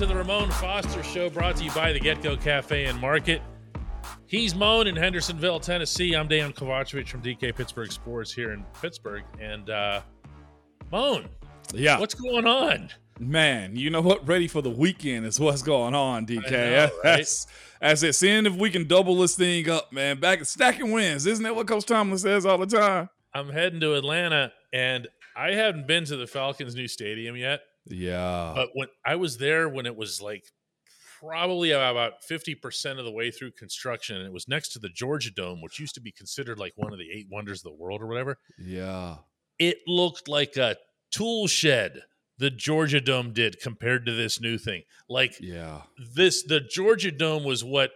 to the Ramon Foster Show, brought to you by the Get Go Cafe and Market. He's Moan in Hendersonville, Tennessee. I'm Dejan Kovacevic from DK Pittsburgh Sports here in Pittsburgh. And uh Moan, Yeah. what's going on? Man, you know what? Ready for the weekend is what's going on, DK. know, right? That's, that's it. Seeing if we can double this thing up, man. Back stacking wins. Isn't that what Coach Tomlin says all the time? I'm heading to Atlanta and I haven't been to the Falcons' new stadium yet. Yeah. But when I was there when it was like probably about 50% of the way through construction and it was next to the Georgia Dome, which used to be considered like one of the eight wonders of the world or whatever. yeah. It looked like a tool shed the Georgia Dome did compared to this new thing. Like Yeah. this the Georgia Dome was what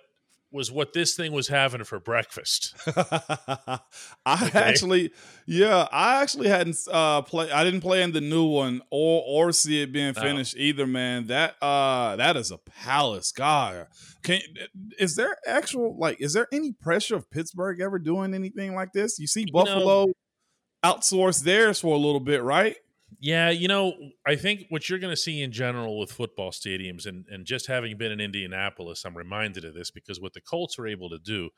was what this thing was having for breakfast. I actually, yeah, I actually hadn't uh play. I didn't play in the new one or or see it being No. finished either. Man, that uh that is a palace. God, can is there actual like is there any pressure of Pittsburgh ever doing anything like this? You see know- Buffalo outsource theirs for a little bit, right? Yeah, you know, I think what you're going to see in general with football stadiums, and and just having been in Indianapolis, I'm reminded of this because what the Colts were able to do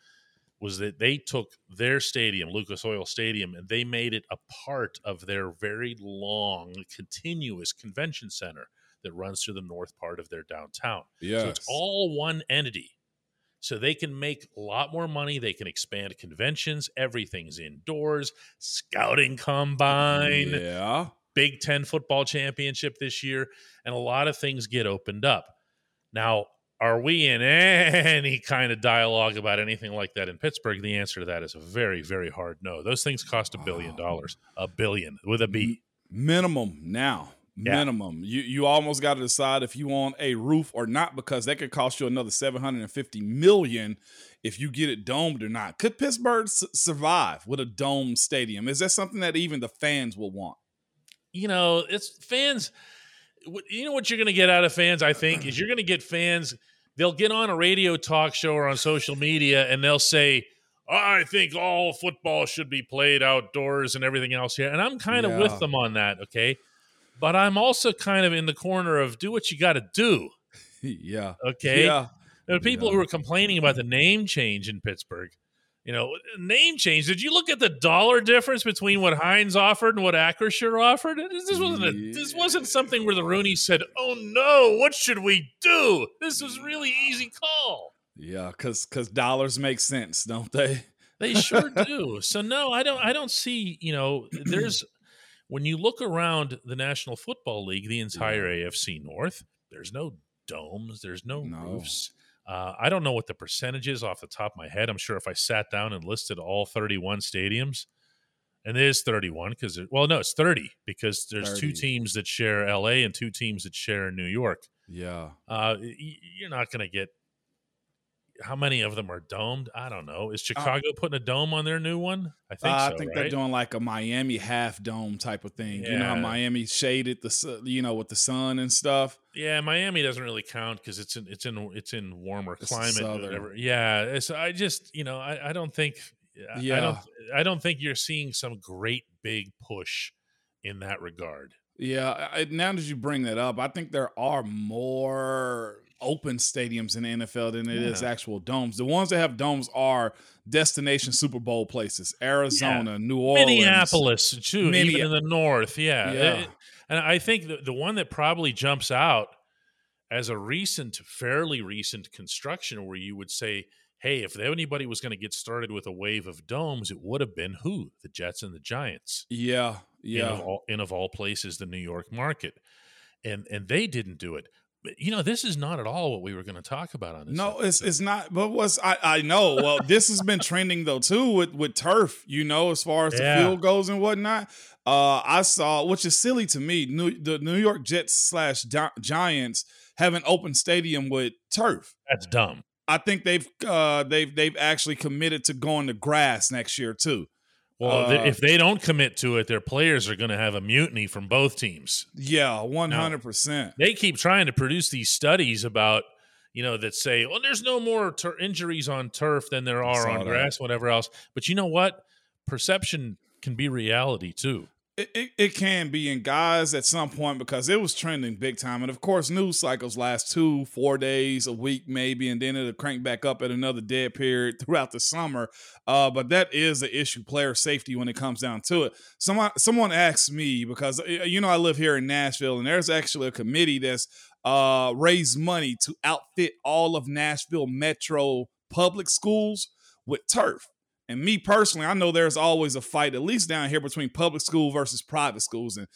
was that they took their stadium, Lucas Oil Stadium, and they made it a part of their very long, continuous convention center that runs through the north part of their downtown. Yeah, So it's all one entity. So they can make a lot more money. They can expand conventions. Everything's indoors. Scouting combine. Yeah, Big Ten football championship this year, and a lot of things get opened up. Now, are we in any kind of dialogue about anything like that in Pittsburgh? The answer to that is a very, very hard no. Those things cost a billion Wow. dollars, a billion with a B. minimum now. Yeah. Minimum. You you almost got to decide if you want a roof or not because that could cost you another 750 million if you get it domed or not. Could Pittsburgh s- survive with a dome stadium? Is that something that even the fans will want? You know, it's fans. You know what you're going to get out of fans? I think is you're going to get fans. They'll get on a radio talk show or on social media, and they'll say, "I think all football should be played outdoors and everything else here." And I'm kind of Yeah. with them on that. Okay, but I'm also kind of in the corner of do what you got to do. yeah. Okay, Yeah. there are people Yeah. who are complaining about the name change in Pittsburgh. You know, name change. Did you look at the dollar difference between what Heinz offered and what Acrisure offered? This wasn't a, this wasn't something where the Rooney said, "Oh no, what should we do?" This was really easy call. Yeah, cuz cuz dollars make sense, don't they? They sure do. So no, I don't. I don't see. You know, there's when you look around the National Football League, the entire AFC North. There's no domes. There's no, No. roofs. Uh, I don't know what the percentage is off the top of my head. I'm sure if I sat down and listed all 31 stadiums, and is 31 because well, no, it's 30 because there's two teams that share LA and two teams that share New York. Yeah. Uh, y- you're not going to get. How many of them are domed? I don't know. Is Chicago putting a dome on their new one? I think Uh, so. I think right? they're doing like a Miami half dome type of thing. You know how Miami shaded the you know with the sun and stuff. Yeah, Miami doesn't really count because it's in it's in it's in warmer It's climate. Whatever. Yeah, it's, I just you know I, I don't think I- I don't I don't think you're seeing some great big push in that regard. Yeah, I, now that you bring that up, I think there are more open stadiums in the NFL than it is Yeah. actual domes. The ones that have domes are destination Super Bowl places: Arizona, New Orleans, Minneapolis too, Minne- even in the north. Yeah, Yeah. It- and I think the the one that probably jumps out as a recent, fairly recent construction, where you would say, "Hey, if anybody was going to get started with a wave of domes, it would have been who? The Jets and the Giants." Yeah, in yeah, of all, in of all places, the New York market, and and they didn't do it. You know, this is not at all what we were going to talk about on this. No, it's episode. it's not. But what's I I know. Well, this has been trending though too with with turf. You know, as far as the Yeah. field goes and whatnot. Uh, I saw, which is silly to me. New, the New York Jets slash Gi- Giants have an open stadium with turf. that's dumb. I think they've uh they've they've actually committed to going to grass next year too. Well, th- Uh, if they don't commit to it, their players are going to have a mutiny from both teams. Yeah, one hundred percent. They keep trying to produce these studies about, you know, that say, well, there's no more tur- injuries on turf than there are on that. grass, whatever else. But you know what? Perception can be reality too. It, it, it, can be in guys at some point because it was trending big time. And of course, news cycles last two, four days, a week maybe, and then it'll crank back up at another dead period throughout the summer. Uh, but that is the issue, player safety, when it comes down to it. Someone someone asked me because you know I live here in Nashville, and there's actually a committee that's uh, raised money to outfit all of Nashville Metro public schools with turf. And me personally, I know there's always a fight, at least down here, between public school versus private schools. And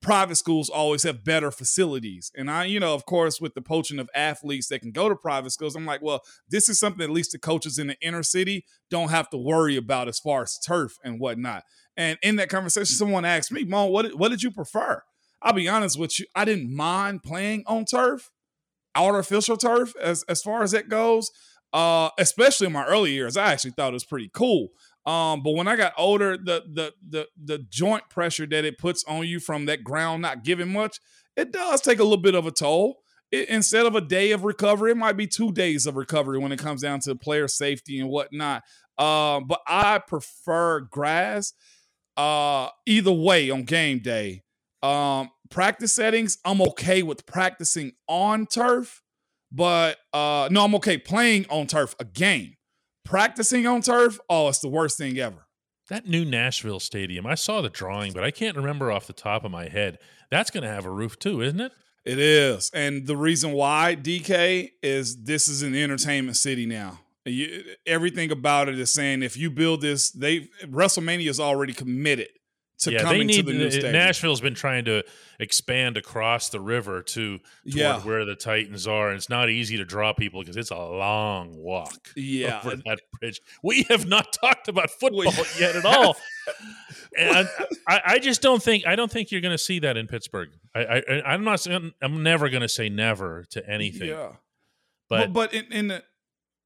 private schools always have better facilities. And I, you know, of course, with the poaching of athletes that can go to private schools, I'm like, well, this is something at least the coaches in the inner city don't have to worry about as far as turf and whatnot. And in that conversation, someone asked me, Mom, what, what did you prefer? I'll be honest with you, I didn't mind playing on turf, artificial turf, as, as far as it goes uh, especially in my early years. I actually thought it was pretty cool. Um, but when I got older, the the the the joint pressure that it puts on you from that ground not giving much, it does take a little bit of a toll. It, instead of a day of recovery, it might be two days of recovery when it comes down to player safety and whatnot. Um, but I prefer grass. Uh, either way on game day. Um, practice settings, I'm okay with practicing on turf but uh no, I'm okay playing on turf a game. Practicing on turf, oh, it's the worst thing ever. That new Nashville stadium, I saw the drawing, but I can't remember off the top of my head. That's going to have a roof too, isn't it? It is. And the reason why, DK, is this is an entertainment city now. You, everything about it is saying if you build this, they WrestleMania is already committed to yeah, coming need, to the new uh, stadium. Nashville's been trying to expand across the river to yeah. where the Titans are. And it's not easy to draw people because it's a long walk yeah. over that bridge. We have not talked about football yet at all. and I, I, just don't think I don't think you're going to see that in Pittsburgh. I, I am not I'm never going to say never to anything. Yeah. But, but, but in, in the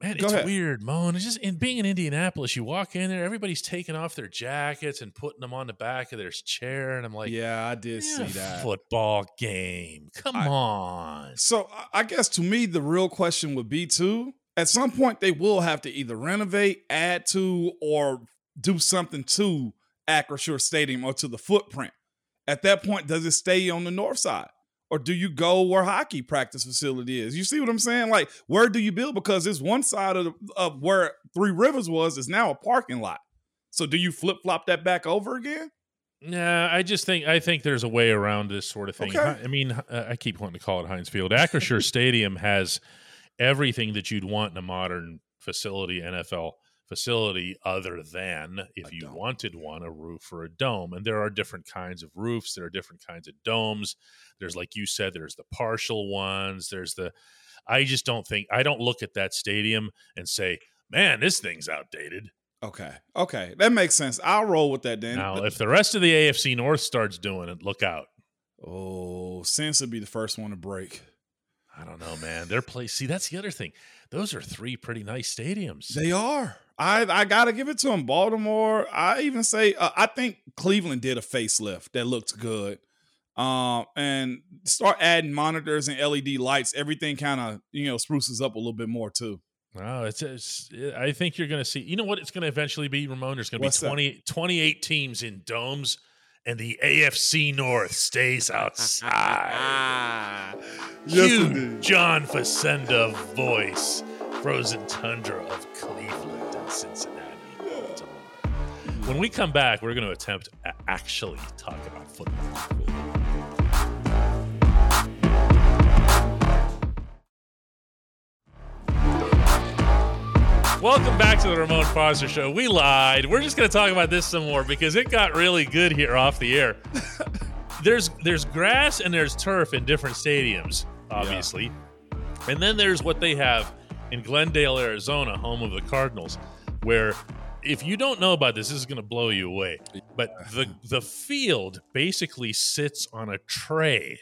Man, Go it's ahead. weird, Moan. It's just in being in Indianapolis, you walk in there, everybody's taking off their jackets and putting them on the back of their chair, and I'm like, yeah, I did see that football game. Come I, on. So I guess to me, the real question would be too. At some point, they will have to either renovate, add to, or do something to Acrisure Stadium or to the footprint. At that point, does it stay on the north side? Or do you go where hockey practice facility is? You see what I'm saying? Like, where do you build? Because this one side of, the, of where Three Rivers was is now a parking lot. So do you flip flop that back over again? Nah, I just think I think there's a way around this sort of thing. Okay. I mean, uh, I keep wanting to call it Heinz Field. Acrisure Stadium has everything that you'd want in a modern facility, NFL facility other than if a you dome. wanted one a roof or a dome and there are different kinds of roofs there are different kinds of domes. There's like you said there's the partial ones there's the i just don't think i don't look at that stadium and say man this thing's outdated. Okay okay that makes sense i'll roll with that then now if the rest of the afc north starts doing it look out. Oh sense would be the first one to break. I don't know man their place see that's the other thing those are three pretty nice stadiums they are I I gotta give it to them. Baltimore. I even say uh, I think Cleveland did a facelift that looked good. Um, and start adding monitors and LED lights. Everything kind of you know spruces up a little bit more too. Wow, it's, it's I think you're going to see. You know what? It's going to eventually be Ramon. There's going to be 20, 28 teams in domes, and the AFC North stays outside. Yes, you, John Facenda voice, frozen tundra of Cleveland. And Cincinnati. When we come back, we're going to attempt to actually talk about football. Welcome back to the Ramon Foster Show. We lied. We're just going to talk about this some more because it got really good here off the air. there's there's grass and there's turf in different stadiums, obviously, yeah. and then there's what they have in Glendale, Arizona, home of the Cardinals where if you don't know about this, this is going to blow you away. But the the field basically sits on a tray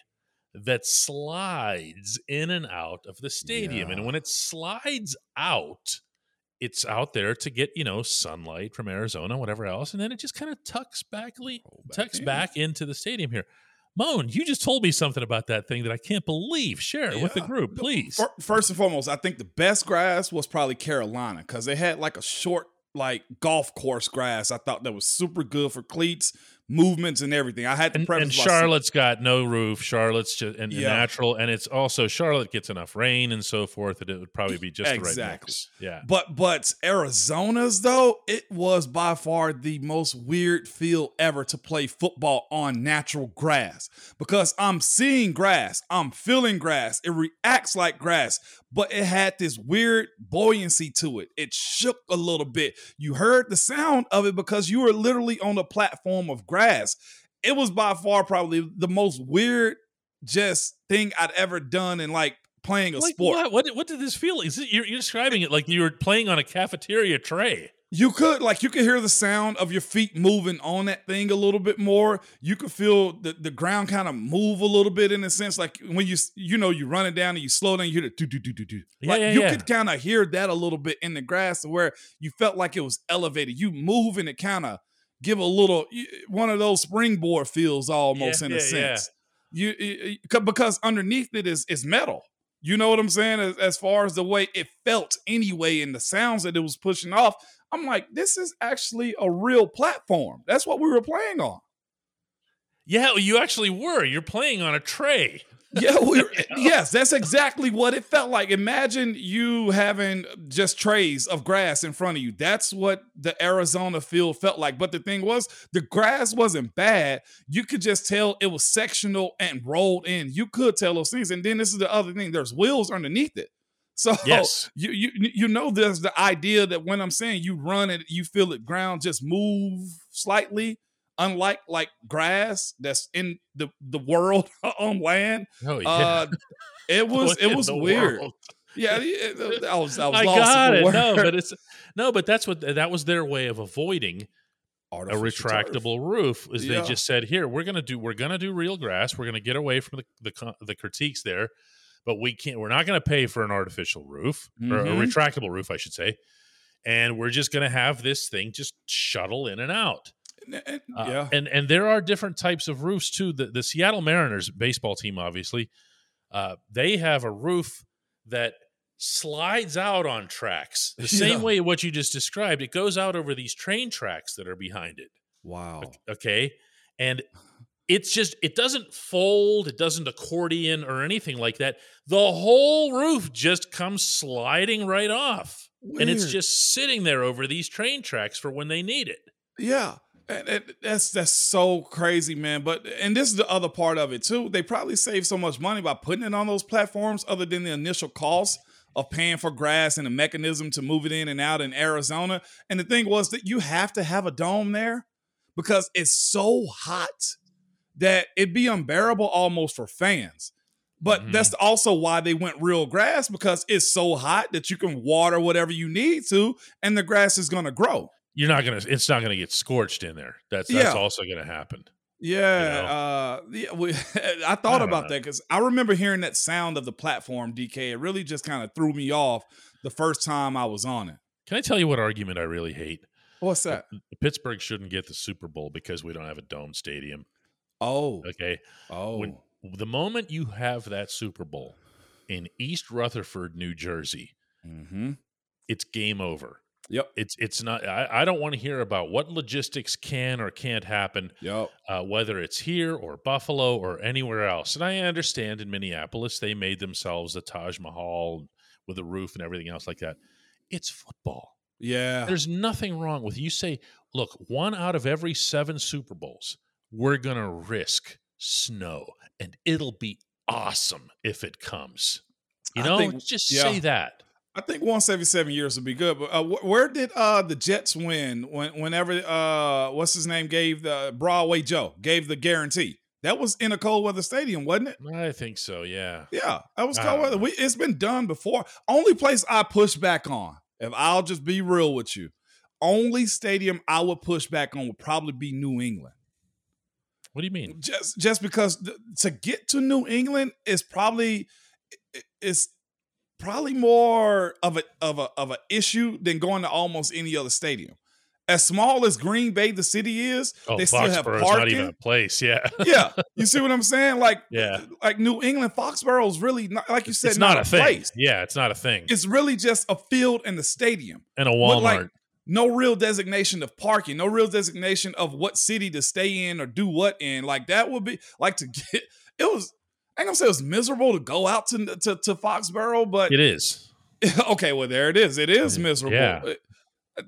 that slides in and out of the stadium, yeah. and when it slides out, it's out there to get you know sunlight from Arizona, whatever else, and then it just kind of tucks back, oh, back tucks in. back into the stadium here. Moan, you just told me something about that thing that I can't believe. Share it yeah. with the group, please. First and foremost, I think the best grass was probably Carolina because they had like a short, like golf course grass. I thought that was super good for cleats, movements and everything. I had to and, preface and saying- Charlotte's got no roof. Charlotte's just and, and Yeah. natural, and it's also Charlotte gets enough rain and so forth that it would probably be just the right Exactly. Yeah, But but Arizona's though, it was by far the most weird field ever to play football on natural grass because I'm seeing grass, I'm feeling grass, it reacts like grass, but it had this weird buoyancy to it. It shook a little bit. You heard the sound of it because you were literally on a platform of grass. It was by far probably the most weird just thing I'd ever done in like playing a like sport. what? What, what did this feel? Is it you're, you're describing it like you were playing on a cafeteria tray? You could like you could hear the sound of your feet moving on that thing a little bit more. You could feel the, the ground kind of move a little bit in a sense, like when you you know you run it down and you slow down, you hear the do do do do do. Yeah, Like yeah, you yeah. could kind of hear that a little bit in the grass, where you felt like it was elevated. You move and it kind of give a little one of those springboard feels almost Yeah, in a yeah, yeah. sense. You it- it- because underneath it is is metal. You know what I'm saying? As, as far as the way it felt anyway, and the sounds that it was pushing off, I'm like, this is actually a real platform. That's what we were playing on. Yeah, you actually were. You're playing on a tray. Yeah, we were, yes, that's exactly what it felt like. Imagine you having just trays of grass in front of you. That's what the Arizona field felt like. But the thing was, the grass wasn't bad. You could just tell it was sectional and rolled in. You could tell those things. And then this is the other thing: there's wheels underneath it. So Yes. you you you know there's the idea that when I'm saying you run it, you feel it ground just move slightly, unlike like grass that's in the the world on land. Oh Uh, it was it was weird. world? Yeah, it- I was I was I lost got it. No, but it's no, but that's what that was their way of avoiding a Artificial turf. retractable roof. Is Yeah. they just said, "Here, we're gonna do we're gonna do real grass. We're gonna get away from the the, the critiques there, but we can't. We're not gonna pay for an artificial roof or a Mhm. retractable roof, I should say." And we're just going to have this thing just shuttle in and out. Uh, yeah, and and there are different types of roofs too. The the Seattle Mariners baseball team, obviously, uh, they have a roof that slides out on tracks the same Yeah. way what you just described. It goes out over these train tracks that are behind it. wow. Okay, and it's just it doesn't fold, it doesn't accordion or anything like that. The whole roof just comes sliding right off, and it's just sitting there over these train tracks for when they need it. Yeah. That's that's so crazy, man. But and this is the other part of it too. They probably save so much money by putting it on those platforms, other than the initial cost of paying for grass and a mechanism to move it in and out in Arizona. And the thing was that you have to have a dome there because it's so hot that it'd be unbearable almost for fans. But Mhm. that's also why they went real grass because it's so hot that you can water whatever you need to, and the grass is gonna grow. You're not gonna. It's not gonna get scorched in there. That's that's Yeah. also gonna happen. Yeah, know? uh, yeah. We, I I thought don't about know. that because I remember hearing that sound of the platform. DK, it really just kind of threw me off the first time I was on it. Can I tell you what argument I really hate? What's that? Pittsburgh shouldn't get the Super Bowl because we don't have a dome stadium. Oh, Okay, oh, when- the moment you have that Super Bowl in East Rutherford, New Jersey, mm-hmm. it's game over. Yep, It's it's not. I, I don't want to hear about what logistics can or can't happen, yep. uh, whether it's here or Buffalo or anywhere else. And I understand in Minneapolis they made themselves a Taj Mahal with a roof and everything else like that. It's football. Yeah, There's nothing wrong with you say, look, one out of every seven Super Bowls, we're gonna risk snow, and it'll be awesome if it comes. You know, think- just yeah. say that. I think 177 years would be good. But uh, wh- where did uh, the Jets win when whenever uh, what's his name gave the Broadway Joe gave the guarantee? That was in a cold weather stadium, wasn't it? I think so. Yeah. Yeah, that was cold weather. We, it's been done before. Only place I push back on, if I'll just be real with you, only stadium I would push back on would probably be New England. What do you mean? Just just because th- to get to New England is probably it's probably more of a of a of a issue than going to almost any other stadium. As small as Green Bay, the city is, Oh, they still have Foxborough's not even parking. a place. Yeah. yeah, you see what I'm saying? Like, Yeah. like New England, Foxborough is really not, like you said, it's not, a thing. place. Yeah, it's not a thing. It's really just a field and the stadium and a Walmart. like no real designation of parking, no real designation of what city to stay in or do what in. Like that would be like to get it was ain't gonna say it was miserable to go out to to, to Foxborough, but it is. okay, well there it is. It is miserable. Yeah.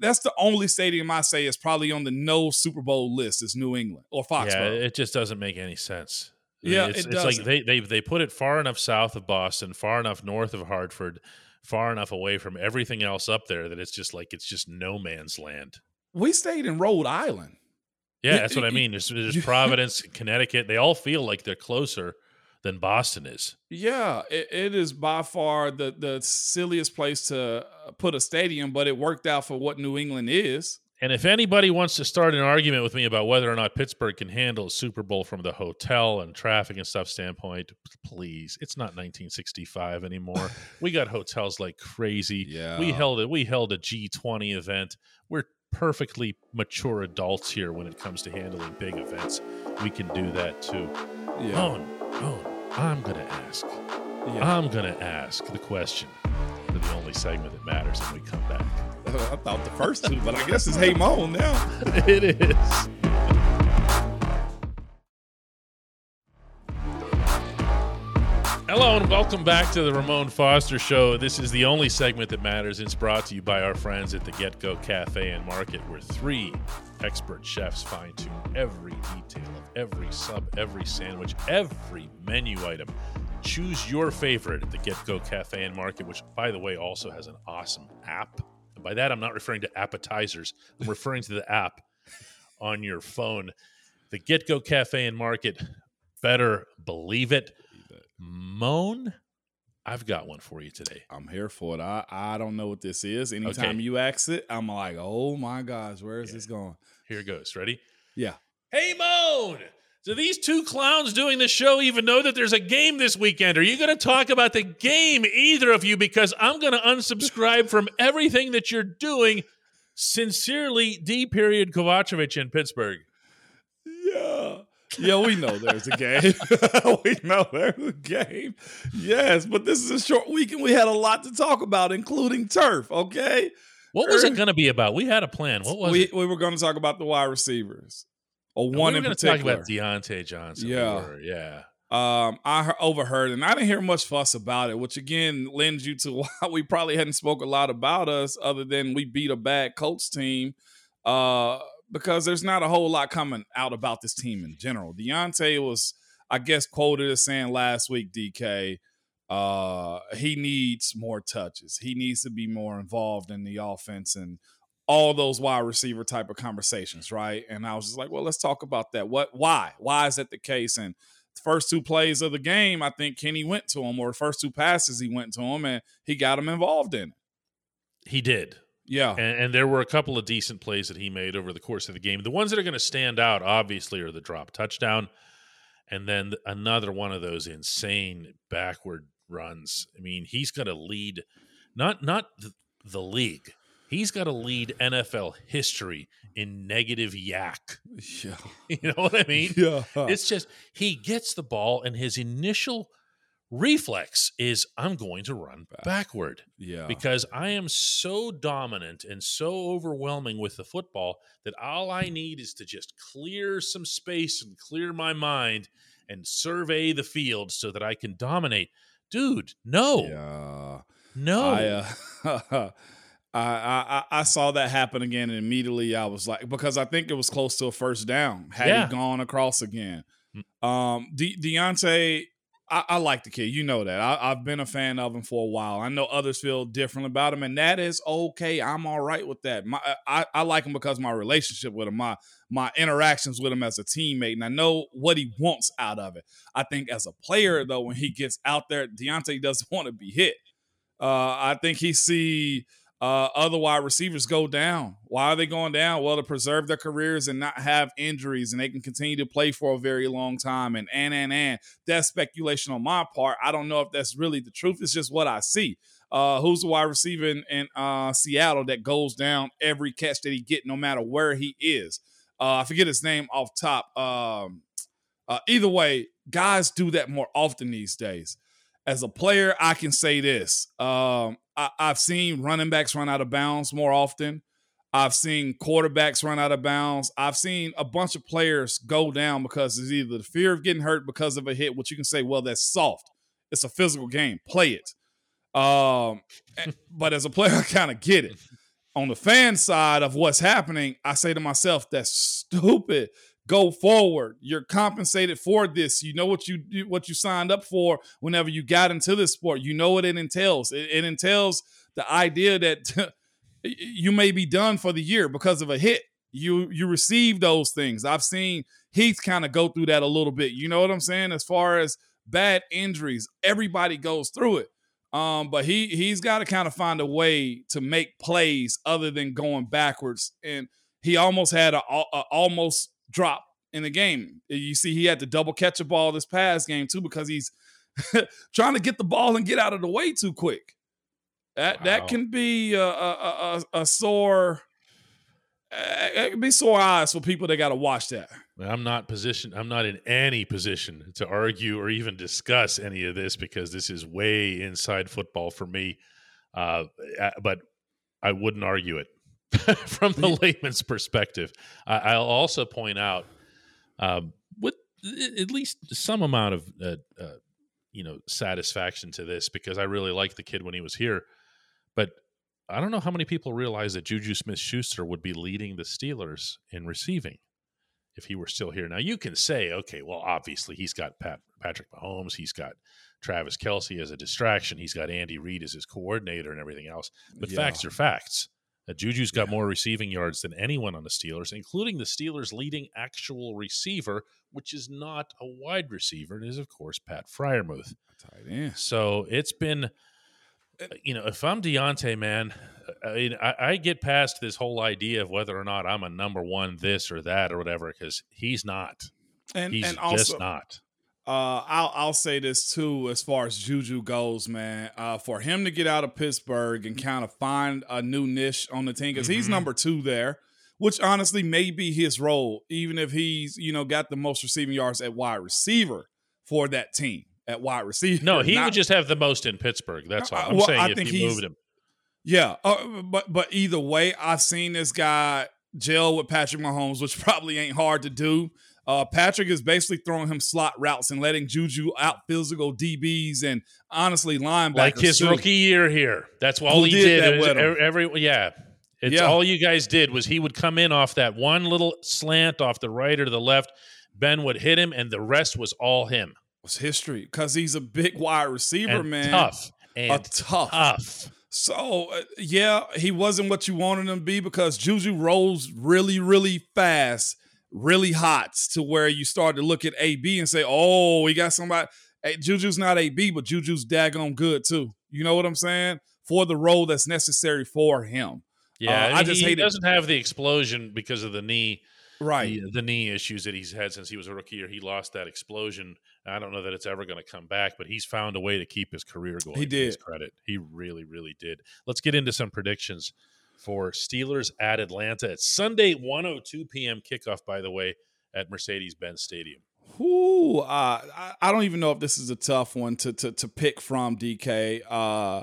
That's the only stadium I say is probably on the no Super Bowl list is New England or Foxborough. Yeah, it just doesn't make any sense. I Yeah, it's, it it's like they they they put it far enough south of Boston, far enough north of Hartford, far enough away from everything else up there that it's just like it's just no man's land. we stayed in Rhode Island. Yeah, that's what I mean. There's, there's Providence, Connecticut. They all feel like they're closer than Boston is. Yeah, it, it is by far the the silliest place to uh, put a stadium, but it worked out for what New England is. And if anybody wants to start an argument with me about whether or not Pittsburgh can handle a Super Bowl from the hotel and traffic and stuff standpoint, please. It's not 1965 anymore. we got hotels like crazy. Yeah. We held it. We held a G20 event. We're perfectly mature adults here when it comes to handling big events. We can do that too. Yeah, Moan, Moan, I'm gonna ask. yeah. I'm gonna ask the question for the only segment that matters when we come back. I thought the first two, but I guess it's Hey Mo now. it is. And welcome back to the Ramon Foster Show. This is the only segment that matters. It's brought to you by our friends at the Get Go Cafe and Market, where three expert chefs fine tune every detail of every sub, every sandwich, every menu item. Choose your favorite at the Get Go Cafe and Market, which, by the way, also has an awesome app. And by that, I'm not referring to appetizers, I'm referring to the app on your phone. The Get Go Cafe and Market, better believe it. Moan, I've got one for you today. I'm here for it. I, I don't know what this is. Anytime you ask it, I'm like, oh my gosh, where is Yeah. this going? Here it goes. Ready? Yeah. Hey, Moan! Do these two clowns doing the show even know that there's a game this weekend? Are you going to talk about the game, either of you? Because I'm going to unsubscribe from everything that you're doing. Sincerely, D. Period Kovacevic in Pittsburgh. Yeah. We know there's a game. we know there's a game. Yes, but this is a short week and we had a lot to talk about, including turf. Okay. What was it Er- going to be about? We had a plan. What was we, it? we were going to talk about the wide receivers. Or we one were in particular. talk about Diontae Johnson. Yeah. were, yeah. um, I overheard, and I didn't hear much fuss about it, which again lends you to why we probably hadn't spoke a lot about us, other than we beat a bad Colts team. Uh, because there's not a whole lot coming out about this team in general. Diontae was, I guess, quoted as saying last week, DK, uh, he needs more touches. He needs to be more involved in the offense and all those wide receiver type of conversations, right? And I was just like, well, let's talk about that. What why? Why is that the case? And the first two plays of the game, I think Kenny went to him, or the first two passes he went to him, and he got him involved in it. He did. Yeah. And, and there were a couple of decent plays that he made over the course of the game. The ones that are going to stand out, obviously, are the drop touchdown, and then another one of those insane backward runs. I mean, he's going to lead not not the league. He's got to lead NFL history in negative YAC. Yeah. You know what I mean? Yeah. It's just he gets the ball, and his initial reflex is, "I'm going to run Back. backward." yeah. because I am so dominant and so overwhelming with the football that all I need is to just clear some space and clear my mind and survey the field so that I can dominate. Dude, no, yeah. no. I, uh, I, I I saw that happen again, and immediately I was like, because I think it was close to a first down. Had Yeah. he gone across again, Mm. um, De- Diontae, I, I like the kid. You know that. I, I've been a fan of him for a while. I know others feel differently about him, and that is okay. I'm all right with that. My, I, I like him because my relationship with him, my my interactions with him as a teammate, and I know what he wants out of it. I think as a player, though, when he gets out there, Diontae doesn't want to be hit. Uh, I think he see uh, other wide receivers go down. Why are they going down? Well, to preserve their careers and not have injuries, and they can continue to play for a very long time. And and and and that's speculation on my part. I don't know if that's really the truth. It's just what I see. Uh, who's the wide receiver in, in uh, Seattle that goes down every catch that he get, no matter where he is? Uh, I forget his name off top. Um, uh, either way, guys do that more often these days. As a player, I can say this: um, I, I've seen running backs run out of bounds more often. I've seen quarterbacks run out of bounds. I've seen a bunch of players go down because there's either the fear of getting hurt because of a hit, which you can say, well, that's soft. It's a physical game. Play it. Um, but as a player, I kind of get it. On the fan side of what's happening, I say to myself, that's stupid. Go forward. You're compensated for this. You know what you what you signed up for whenever you got into this sport. You know what it entails. It, it entails the idea that you may be done for the year because of a hit. You you receive those things. I've seen Heath kind of go through that a little bit. You know what I'm saying? As far as bad injuries, everybody goes through it. Um, but he he's got to kind of find a way to make plays other than going backwards. And he almost had a, a almost drop in the game. You see, he had to double catch a ball this past game too because he's trying to get the ball and get out of the way too quick. That wow. that can be a, a, a, a sore. It can be sore eyes for people that got to watch that. I'm not position. I'm not in any position to argue or even discuss any of this because this is way inside football for me. Uh, but I wouldn't argue it from the layman's perspective. I, will also point out um, with at least some amount of uh, uh, you know satisfaction to this because I really liked the kid when he was here. But I don't know how many people realize that Juju Smith Schuster would be leading the Steelers in receiving if he were still here. Now you can say, okay, well, obviously he's got Pat, Patrick Mahomes, he's got Travis Kelce as a distraction, he's got Andy Reid as his coordinator and everything else. But yeah. facts are facts. Uh, Juju's got yeah. more receiving yards than anyone on the Steelers, including the Steelers' leading actual receiver, which is not a wide receiver. It is, of course, Pat Freiermuth. So it's been uh, you know, if I'm Diontae, man, I mean, I, I, get past this whole idea of whether or not I'm a number one this or that or whatever because he's not. And he's and also, just not. Uh, I'll I'll say this too, as far as Juju goes, man. Uh, for him to get out of Pittsburgh and kind of find a new niche on the team because mm-hmm. he's number two there, which honestly may be his role, even if he's you know got the most receiving yards at wide receiver for that team at wide receiver. No, he Not, would just have the most in Pittsburgh. That's all I'm well, saying. I if you moved him, yeah. Uh, but but either way, I've seen this guy gel with Patrick Mahomes, which probably ain't hard to do. Uh, Patrick is basically throwing him slot routes and letting Juju out physical DBs and honestly linebackers. Like his too. rookie year here. That's all he did. did every, every, yeah. It's yeah. all you guys did was he would come in off that one little slant off the right or the left. Ben would hit him, and the rest was all him was history because he's a big wide receiver, and man. Tough. And a tough. tough. So uh, yeah, he wasn't what you wanted him to be because Juju rolls really, really fast, really hot to where you start to look at AB and say, "Oh, we got somebody." Hey, Juju's not AB, but Juju's daggone good too. You know what I'm saying? For the role that's necessary for him. Yeah, uh, I just he, doesn't have the explosion because of the knee right the, the, knee issues that he's had since he was a rookie or he lost that explosion i don't know that it's ever going to come back but he's found a way to keep his career going he did his credit he really really did let's get into some predictions for steelers at atlanta. It's sunday 102 p.m kickoff by the way at mercedes-benz stadium. Ooh, uh, I, I don't even know if this is a tough one to to, to pick from dk uh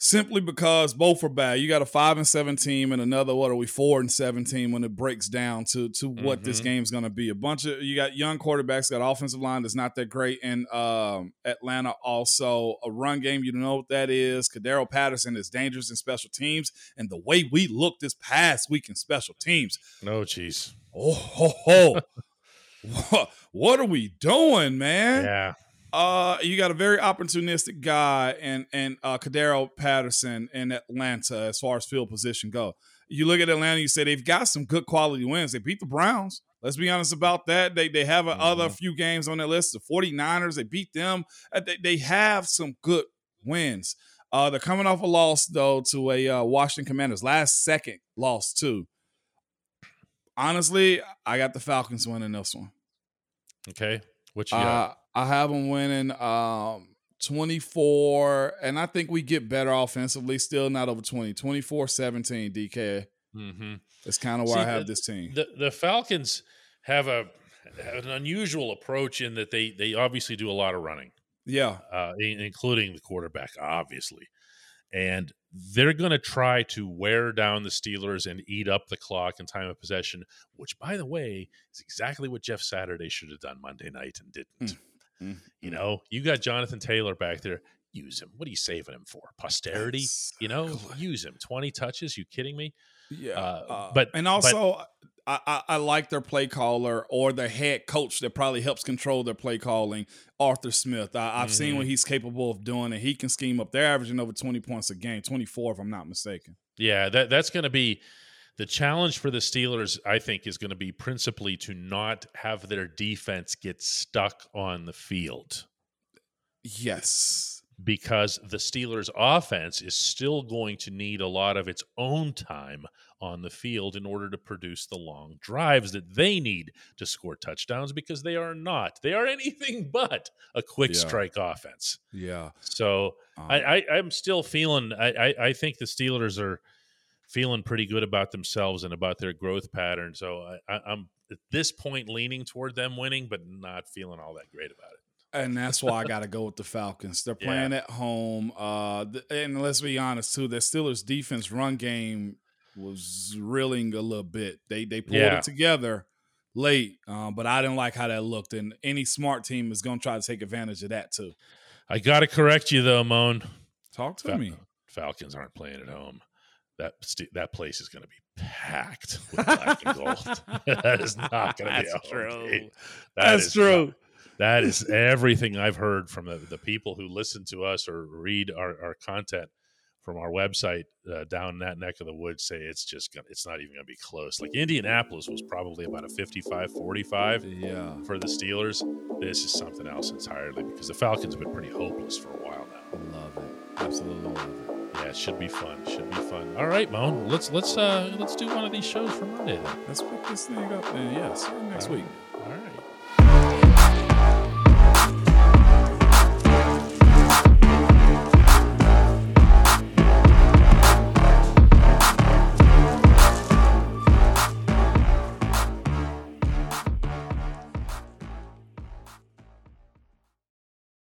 simply because both are bad. You got a five and seven team and another what are we four and seventeen when it breaks down to to what mm-hmm. this game's going to be. A bunch of you got young quarterbacks, got offensive line that's not that great in um, Atlanta. Also, a run game you know what that is. Cordarrelle Patterson is dangerous in special teams, and the way we looked this past week in special teams. No, jeez. Oh, ho, ho. what, what are we doing, man? Yeah. Uh, you got a very opportunistic guy and and uh Cordarrelle Patterson in Atlanta as far as field position go. You look at Atlanta, you say they've got some good quality wins. They beat the Browns. Let's be honest about that. They they have mm-hmm. other few games on their list. The 49ers, they beat them. Uh, they, they have some good wins. Uh, they're coming off a loss though to a uh, Washington Commanders last second loss too. Honestly, I got the Falcons winning this one. Okay, what you got? I have them winning um, 24, and I think we get better offensively, still not over 20. 24 17, DK. Mm-hmm. That's kind of why See, I have the, this team. The, the Falcons have a have an unusual approach in that they they obviously do a lot of running. Yeah, uh, including the quarterback, obviously. and they're going to try to wear down the Steelers and eat up the clock and time of possession, which, by the way, is exactly what Jeff Saturday should have done Monday night and didn't. Mm, You mm. know, you got Jonathan Taylor back there. Use him. What are you saving him for? Posterity? You know, use him. 20 touches? You kidding me? Yeah, Uh, uh, but- and also I, I I like their play caller or their head coach that probably helps control their play calling, Arthur Smith. I, I've seen Mhm. what he's capable of doing, and he can scheme up. They're averaging over twenty points a game, twenty four if I'm not mistaken. Yeah, that that's going to be the challenge for the Steelers. I think is going to be principally to not have their defense get stuck on the field Yes, because the Steelers' offense is still going to need a lot of its own time on the field in order to produce the long drives that they need to score touchdowns because they are not. They are anything but a quick Yeah. strike offense. yeah. So Um, I, I I'm still feeling I, I I think the Steelers are feeling pretty good about themselves and about their growth pattern. So I, I'm at this point leaning toward them winning, but not feeling all that great about it. and that's why I got to go with the Falcons. They're Yeah. playing at home, uh, and let's be honest too. The Steelers' defense run game was reeling a little bit. They they pulled Yeah. it together late, um, but I didn't like how that looked. And any smart team is going to try to take advantage of that too. I got to correct you though, Moan. Talk to Fal- me. Falcons aren't playing at home. That st- that place is going to be packed with black and gold. that is not going to be a That's true. game. That That's is true. not- that is everything I've heard from the, the people who listen to us or read our, our content from our website uh, down that neck of the woods say it's just gonna it's not even gonna be close like indianapolis was probably about a 55 45 Yeah, for the steelers this is something else entirely because the falcons have been pretty hopeless for a while now love it. Absolutely love it. Yeah it should be fun should be fun all right moan let's let's uh let's do one of these shows for monday then Let's pick this thing up. And yes, next All week. all right